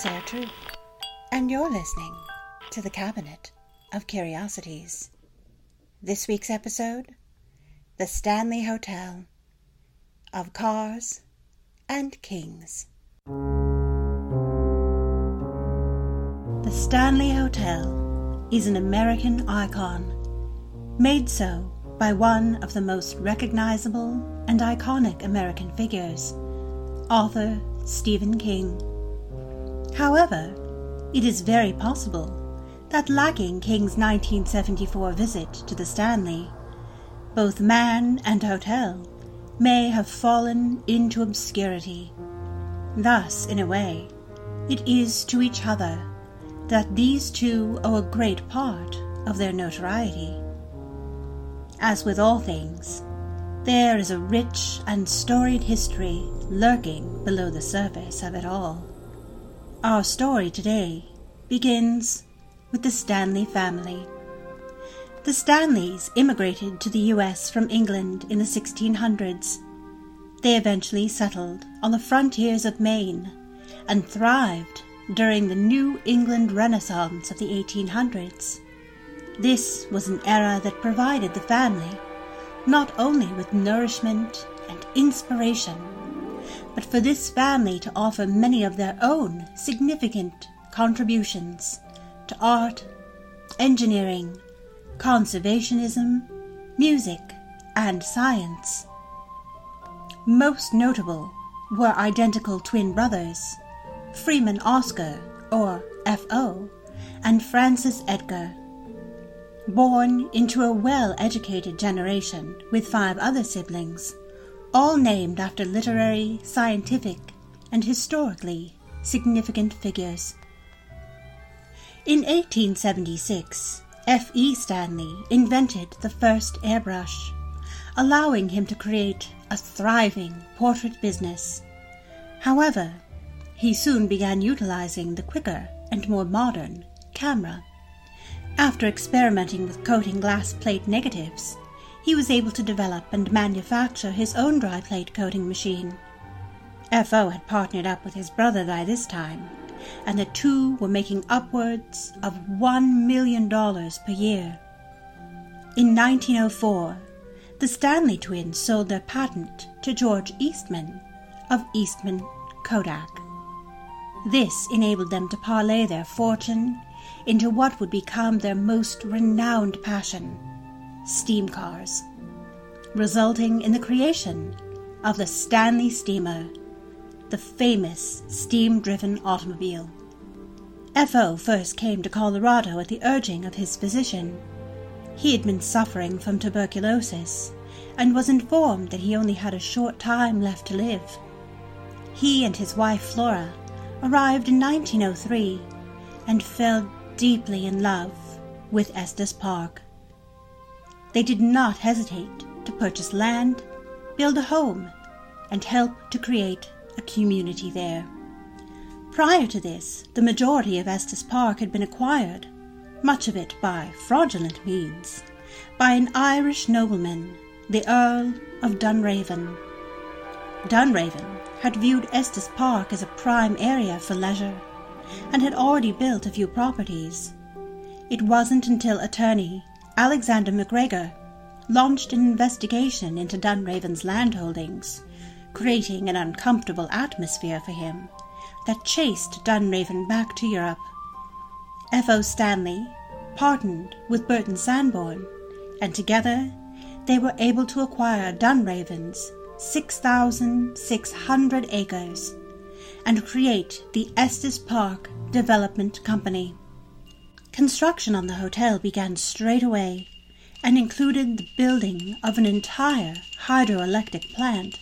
Sarah Troop, and you're listening to the Cabinet of Curiosities. This week's episode The Stanley Hotel of Cars and Kings. The Stanley Hotel is an American icon, made so by one of the most recognizable and iconic American figures, author Stephen King. However, it is very possible that lacking King's 1974 visit to the Stanley, both man and hotel may have fallen into obscurity. Thus, in a way, it is to each other that these two owe a great part of their notoriety. As with all things, there is a rich and storied history lurking below the surface of it all. Our story today begins with the Stanley family. The Stanleys immigrated to the U.S. from England in the 1600s. They eventually settled on the frontiers of Maine and thrived during the New England Renaissance of the 1800s. This was an era that provided the family not only with nourishment and inspiration, but for this family to offer many of their own significant contributions to art, engineering, conservationism, music, and science. Most notable were identical twin brothers, Freeman Oscar, or F.O., and Francis Edgar born into a well educated generation with five other siblings, all named after literary, scientific, and historically significant figures. In 1876, F. E. Stanley invented the first airbrush, allowing him to create a thriving portrait business. However, he soon began utilizing the quicker and more modern camera. After experimenting with coating glass plate negatives, he was able to develop and manufacture his own dry plate coating machine. F.O. had partnered up with his brother by this time, and the two were making upwards of $1 million per year. In 1904, the Stanley twins sold their patent to George Eastman of Eastman Kodak. This enabled them to parlay their fortune into what would become their most renowned passion steam cars, resulting in the creation of the Stanley Steamer, the famous steam driven automobile. F.O. first came to Colorado at the urging of his physician. He had been suffering from tuberculosis and was informed that he only had a short time left to live. He and his wife Flora arrived in 1903 and fell deeply in love with Estes Park. They did not hesitate to purchase land, build a home, and help to create a community there. Prior to this, the majority of Estes Park had been acquired, much of it by fraudulent means, by an Irish nobleman, the Earl of Dunraven. Dunraven had viewed Estes Park as a prime area for leisure and had already built a few properties. It wasn't until attorney Alexander McGregor launched an investigation into Dunraven's landholdings, creating an uncomfortable atmosphere for him, that chased Dunraven back to Europe. F.O. Stanley partnered with Burton Sanborn, and together they were able to acquire Dunraven's 6,600 acres and create the Estes Park Development Company. Construction on the hotel began straight away and included the building of an entire hydroelectric plant,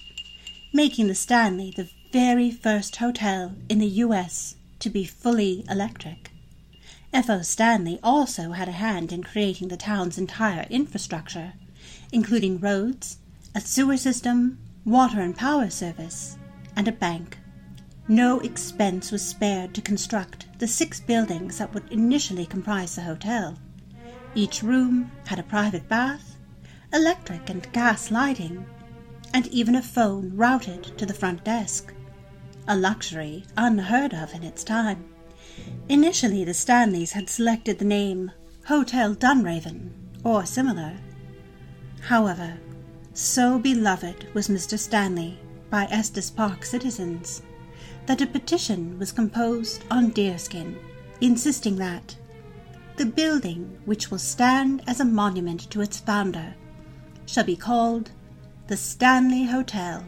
making the Stanley the very first hotel in the U.S. to be fully electric. F.O. Stanley also had a hand in creating the town's entire infrastructure, including roads, a sewer system, water and power service, and a bank. No expense was spared to construct the six buildings that would initially comprise the hotel. Each room had a private bath, electric and gas lighting, and even a phone routed to the front desk. a luxury unheard of in its time. Initially, the Stanleys had selected the name Hotel Dunraven or similar. However, so beloved was Mr. Stanley by Estes Park citizens that a petition was composed on deerskin insisting that the building which will stand as a monument to its founder shall be called the Stanley Hotel.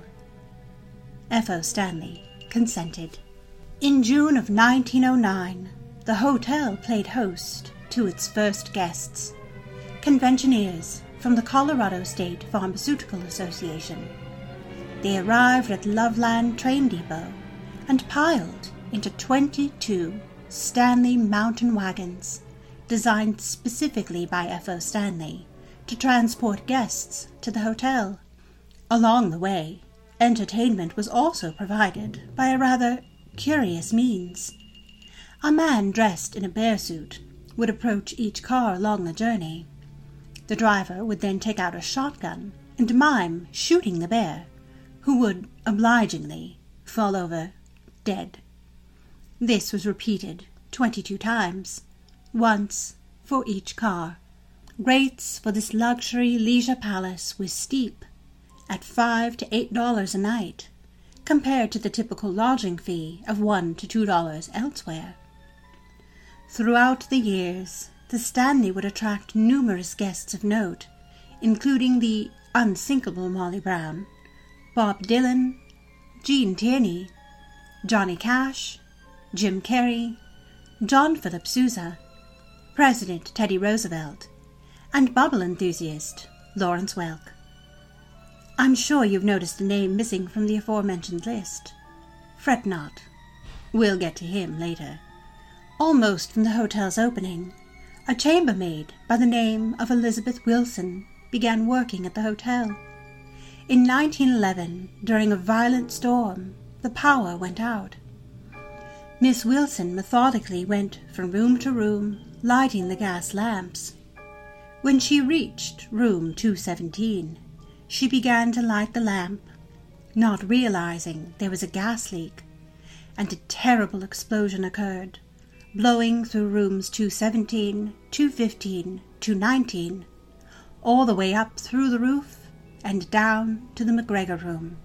F.O. Stanley consented. In June of 1909, the hotel played host to its first guests, conventioneers from the Colorado State Pharmaceutical Association. They arrived at Loveland Train Depot and piled into 22 Stanley mountain wagons designed specifically by F.O. Stanley to transport guests to the hotel. Along the way, entertainment was also provided by a rather curious means. A man dressed in a bear suit would approach each car along the journey. The driver would then take out a shotgun and mime shooting the bear, who would obligingly fall over dead. This was repeated twenty-two times, once for each car. Rates for this luxury leisure palace were steep, at five to eight dollars a night, compared to the typical lodging fee of one to two dollars elsewhere. Throughout the years, the Stanley would attract numerous guests of note, including the unsinkable Molly Brown, Bob Dylan, Gene Tierney, Johnny Cash, Jim Carrey, John Philip Sousa, President Teddy Roosevelt, and Bible enthusiast Lawrence Welk. I'm sure you've noticed a name missing from the aforementioned list. Fret not. We'll get to him later. Almost from the hotel's opening, a chambermaid by the name of Elizabeth Wilson began working at the hotel. In 1911, during a violent storm, the power went out. Miss Wilson methodically went from room to room, lighting the gas lamps. When she reached room 217, she began to light the lamp, not realizing there was a gas leak, and a terrible explosion occurred, blowing through rooms 217, 215, 219, all the way up through the roof and down to the McGregor room.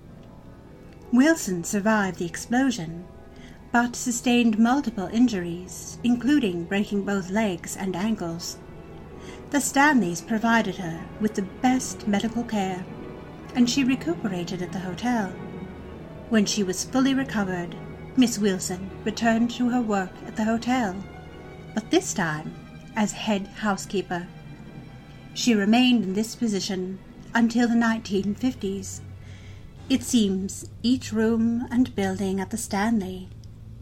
Wilson survived the explosion but sustained multiple injuries, including breaking both legs and ankles. The Stanleys provided her with the best medical care, and she recuperated at the hotel. When she was fully recovered, Miss Wilson returned to her work at the hotel, but this time as head housekeeper. She remained in this position until the 1950s. It seems each room and building at the Stanley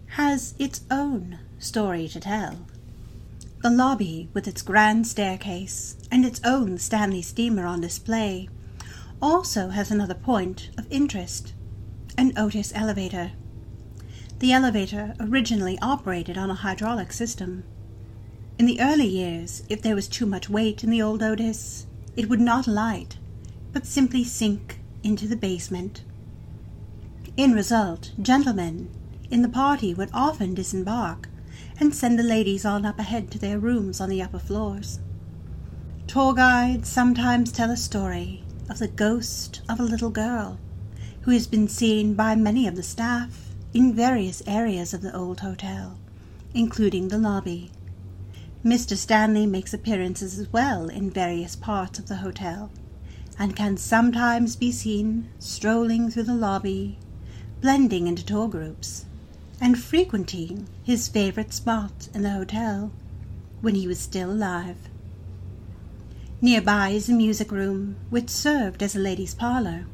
has its own story to tell. The lobby, with its grand staircase and its own Stanley steamer on display, also has another point of interest an Otis elevator. The elevator originally operated on a hydraulic system. In the early years, if there was too much weight in the old Otis, it would not light, but simply sink into the basement. In result, gentlemen in the party would often disembark and send the ladies on up ahead to their rooms on the upper floors. Tour guides sometimes tell a story of the ghost of a little girl who has been seen by many of the staff in various areas of the old hotel, including the lobby. Mr. Stanley makes appearances as well in various parts of the hotel, and can sometimes be seen strolling through the lobby, blending into tour groups and frequenting his favorite spot in the hotel when he was still alive. Nearby is a music room which served as a ladies' parlor.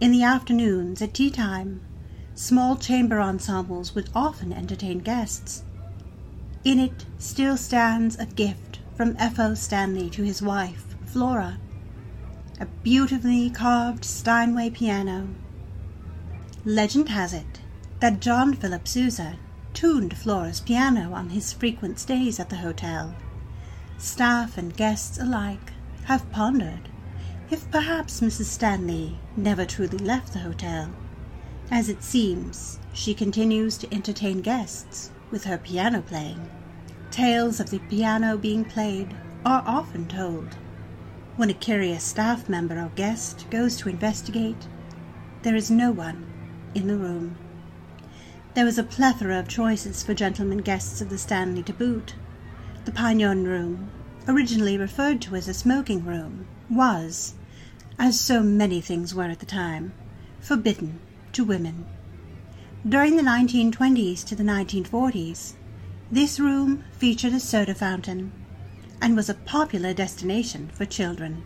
In the afternoons, at tea time, small chamber ensembles would often entertain guests. In it still stands a gift from F.O. Stanley to his wife, Flora, a beautifully carved Steinway piano. Legend has it that John Philip Sousa tuned Flora's piano on his frequent stays at the hotel. Staff and guests alike have pondered if perhaps Mrs. Stanley never truly left the hotel, As it seems, she continues to entertain guests with her piano playing. Tales of the piano being played are often told. When a curious staff member or guest goes to investigate, there is no one in the room. There was a plethora of choices for gentlemen guests of the Stanley to boot. The Pignon Room, originally referred to as a smoking room, was, as so many things were at the time, forbidden to women. During the 1920s to the 1940s, this room featured a soda fountain and was a popular destination for children.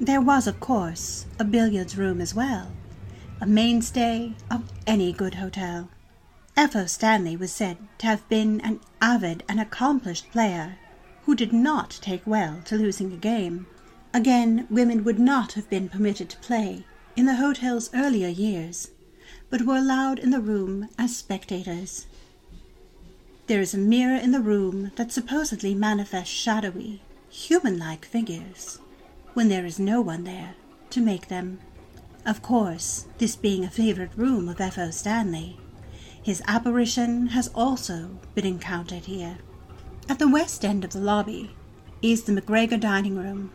There was, of course, a billiards room as well, a mainstay of any good hotel. F.O. Stanley was said to have been an avid and accomplished player who did not take well to losing a game. Again, women would not have been permitted to play in the hotel's earlier years, but were allowed in the room as spectators. There is a mirror in the room that supposedly manifests shadowy, human-like figures, when there is no one there to make them. Of course, this being a favorite room of F.O. Stanley, his apparition has also been encountered here. At the west end of the lobby is the McGregor dining room,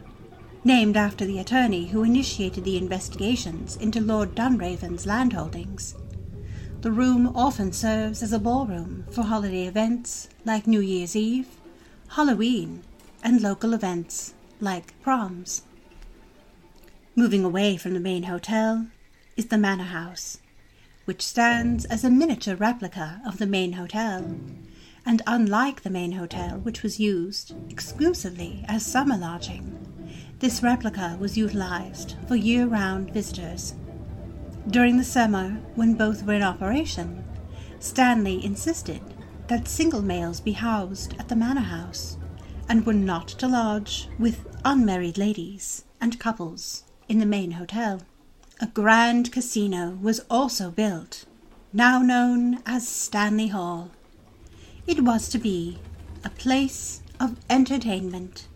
named after the attorney who initiated the investigations into Lord Dunraven's landholdings. The room often serves as a ballroom for holiday events like New Year's Eve, Halloween, and local events like proms. Moving away from the main hotel is the Manor House, which stands as a miniature replica of the main hotel, and unlike the main hotel, which was used exclusively as summer lodging, this replica was utilized for year round visitors. During the summer, when both were in operation, Stanley insisted that single males be housed at the manor house and were not to lodge with unmarried ladies and couples in the main hotel. A grand casino was also built, now known as Stanley Hall. It was to be a place of entertainment,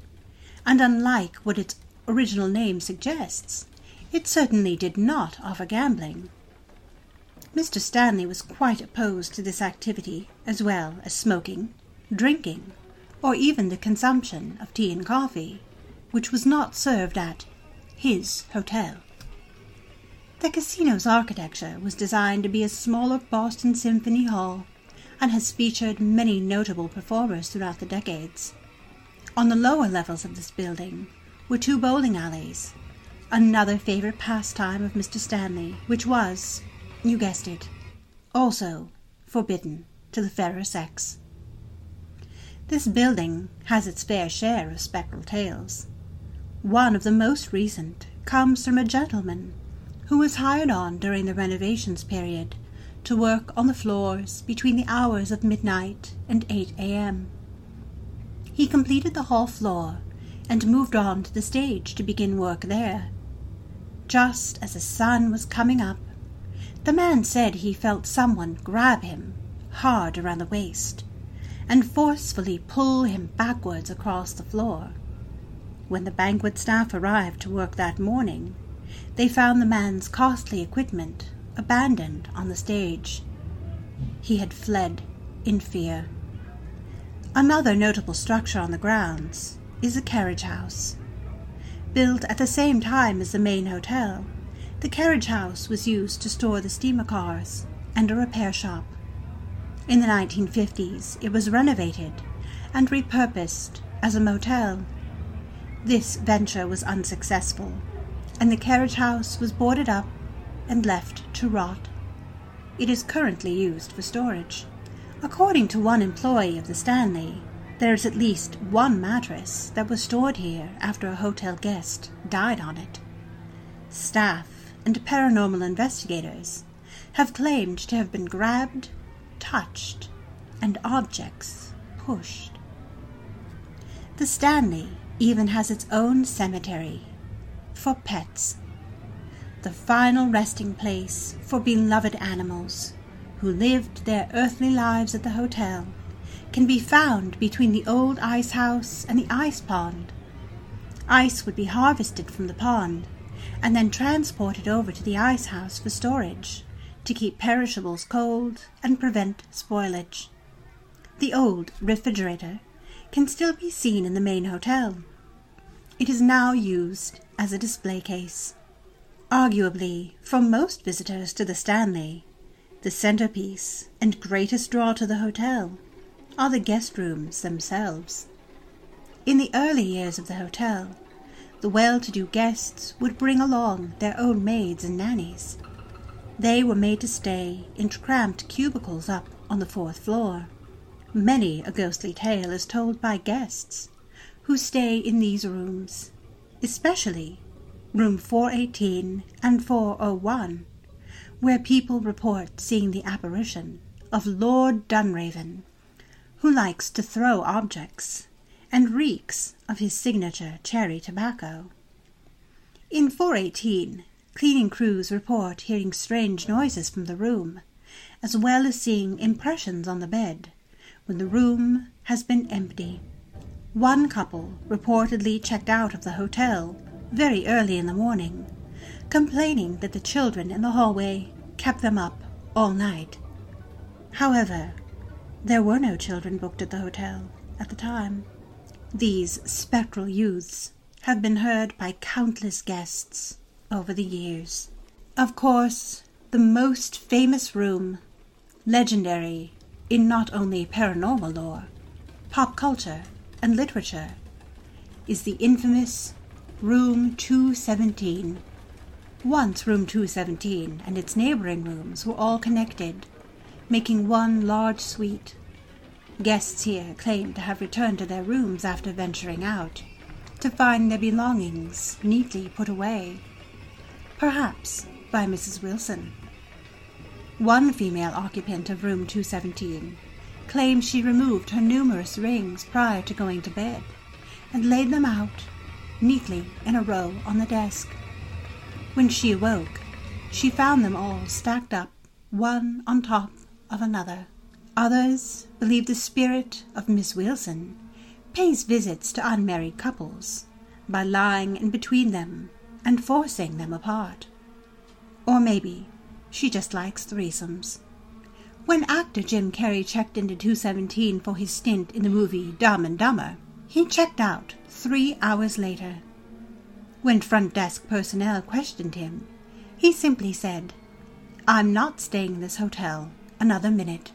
and unlike what its original name suggests, it certainly did not offer gambling. Mr. Stanley was quite opposed to this activity, as well as smoking, drinking, or even the consumption of tea and coffee, which was not served at his hotel. The casino's architecture was designed to be a smaller Boston Symphony Hall and has featured many notable performers throughout the decades. On the lower levels of this building were two bowling alleys, another favorite pastime of Mr. Stanley, which was, you guessed it, also forbidden to the fairer sex. This building has its fair share of spectral tales. One of the most recent comes from a gentleman who was hired on during the renovations period to work on the floors between the hours of midnight and 8 a.m. He completed the hall floor and moved on to the stage to begin work there. Just as the sun was coming up, the man said he felt someone grab him hard around the waist and forcefully pull him backwards across the floor. When the banquet staff arrived to work that morning, they found the man's costly equipment abandoned on the stage. He had fled in fear. Another notable structure on the grounds is the carriage house. Built at the same time as the main hotel, the carriage house was used to store the steamer cars and a repair shop. In the 1950s, it was renovated and repurposed as a motel. This venture was unsuccessful and the carriage house was boarded up and left to rot. It is currently used for storage. According to one employee of the Stanley, there is at least one mattress that was stored here after a hotel guest died on it. Staff and paranormal investigators have claimed to have been grabbed, touched, and objects pushed. The Stanley even has its own cemetery for pets, the final resting place for beloved animals who lived their earthly lives at the hotel, can be found between the old ice house and the ice pond. Ice would be harvested from the pond and then transported over to the ice house for storage, to keep perishables cold and prevent spoilage. The old refrigerator can still be seen in the main hotel. It is now used as a display case. Arguably, for most visitors to the Stanley, the centerpiece and greatest draw to the hotel are the guest rooms themselves. In the early years of the hotel, the well to do guests would bring along their own maids and nannies. They were made to stay in cramped cubicles up on the fourth floor. Many a ghostly tale is told by guests who stay in these rooms, especially room 418 and 401, where people report seeing the apparition of Lord Dunraven, who likes to throw objects and reeks of his signature cherry tobacco. In 418, cleaning crews report hearing strange noises from the room, as well as seeing impressions on the bed when the room has been empty. One couple reportedly checked out of the hotel very early in the morning, complaining that the children in the hallway kept them up all night. However, there were no children booked at the hotel at the time. These spectral youths have been heard by countless guests over the years. Of course, the most famous room, legendary in not only paranormal lore, pop culture, and literature, is the infamous Room 217. Once Room 217 and its neighboring rooms were all connected, making one large suite. Guests here claim to have returned to their rooms after venturing out, to find their belongings neatly put away, perhaps by Mrs. Wilson. One female occupant of room 217 claims she removed her numerous rings prior to going to bed and laid them out neatly in a row on the desk. When she awoke, she found them all stacked up, one on top of another. Others believe the spirit of Miss Wilson pays visits to unmarried couples by lying in between them and forcing them apart. Or maybe she just likes threesomes. When actor Jim Carrey checked into 217 for his stint in the movie Dumb and Dumber, he checked out three hours later. When front desk personnel questioned him, he simply said, I'm not staying in this hotel another minute,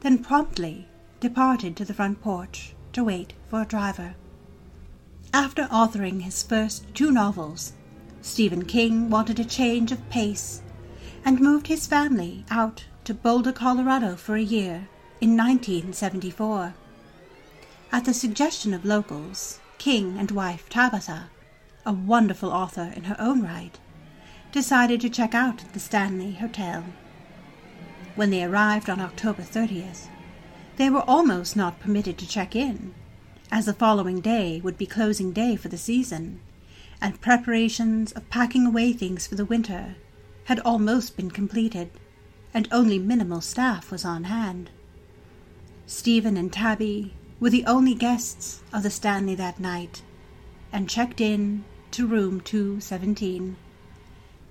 then promptly departed to the front porch to wait for a driver. After authoring his first two novels, Stephen King wanted a change of pace and moved his family out to Boulder, Colorado for a year in 1974. At the suggestion of locals, King and wife Tabitha, a wonderful author in her own right, decided to check out the Stanley Hotel. When they arrived on October 30th, they were almost not permitted to check in, as the following day would be closing day for the season, and preparations of packing away things for the winter had almost been completed, and only minimal staff was on hand. Stephen and Tabby were the only guests of the Stanley that night, and checked in to room 217.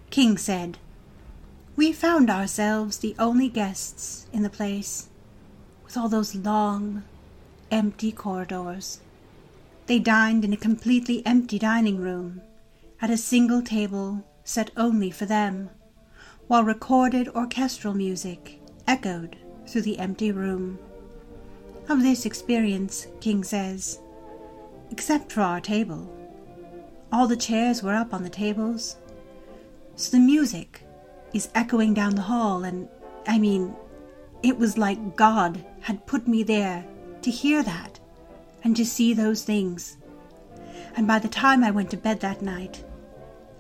King said, We found ourselves the only guests in the place, with all those long, empty corridors. They dined in a completely empty dining room, at a single table set only for them while recorded orchestral music echoed through the empty room. Of this experience, King says, except for our table, all the chairs were up on the tables, so the music is echoing down the hall, and I mean, it was like God had put me there to hear that and to see those things. And by the time I went to bed that night,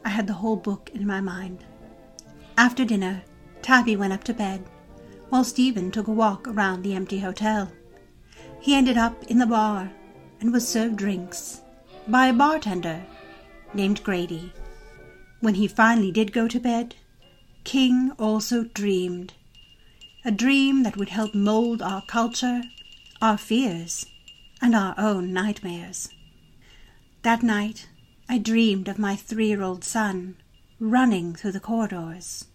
I had the whole book in my mind. After dinner, Tabby went up to bed, while Stephen took a walk around the empty hotel. He ended up in the bar and was served drinks by a bartender named Grady. When he finally did go to bed, King also dreamed. A dream that would help mold our culture, our fears, and our own nightmares. That night, I dreamed of my three year old son running through the corridors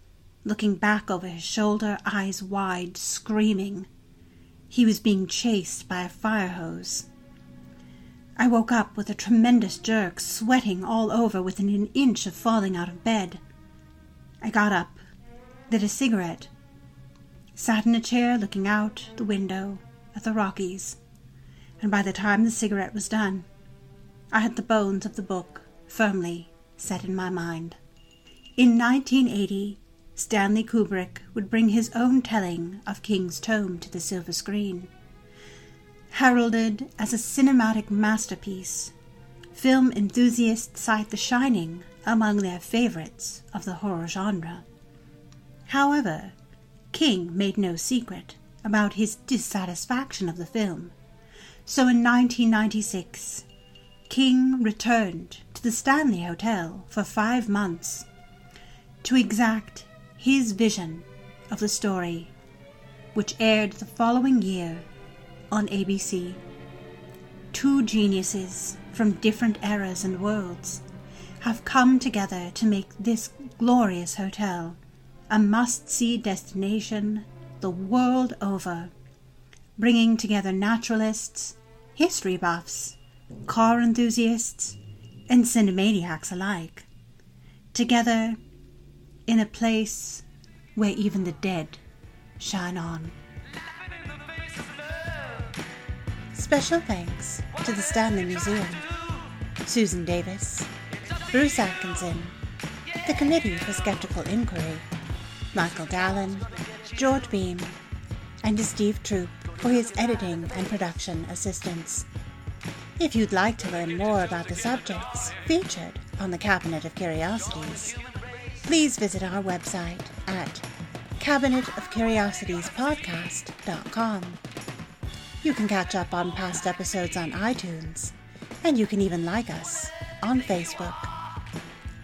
looking back over his shoulder, eyes wide, screaming. He was being chased by a fire hose. I woke up with a tremendous jerk, sweating all over within an inch of falling out of bed. I got up, lit a cigarette, sat in a chair looking out the window at the Rockies, and by the time the cigarette was done, I had the bones of the book firmly set in my mind. In 1980, Stanley Kubrick would bring his own telling of King's Tome to the silver screen. Heralded as a cinematic masterpiece, film enthusiasts cite The Shining among their favorites of the horror genre. However, King made no secret about his dissatisfaction of the film, so in 1996, King returned to the Stanley Hotel for five months to exact his vision of the story, which aired the following year on ABC. Two geniuses from different eras and worlds have come together to make this glorious hotel a must see destination the world over, bringing together naturalists, history buffs, car enthusiasts, and cinemaniacs alike, together in a place where even the dead shine on. Special thanks to the Stanley Museum, Susan Davis, Bruce Atkinson, the Committee for Skeptical Inquiry, Michael Dallin, George Beam, and to Steve Troop for his editing and production assistance. If you'd like to learn more about the subjects featured on the Cabinet of Curiosities, please visit our website at cabinetofcuriositiespodcast.com. You can catch up on past episodes on iTunes, and you can even like us on Facebook.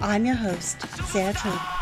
I'm your host, Sarah Troop.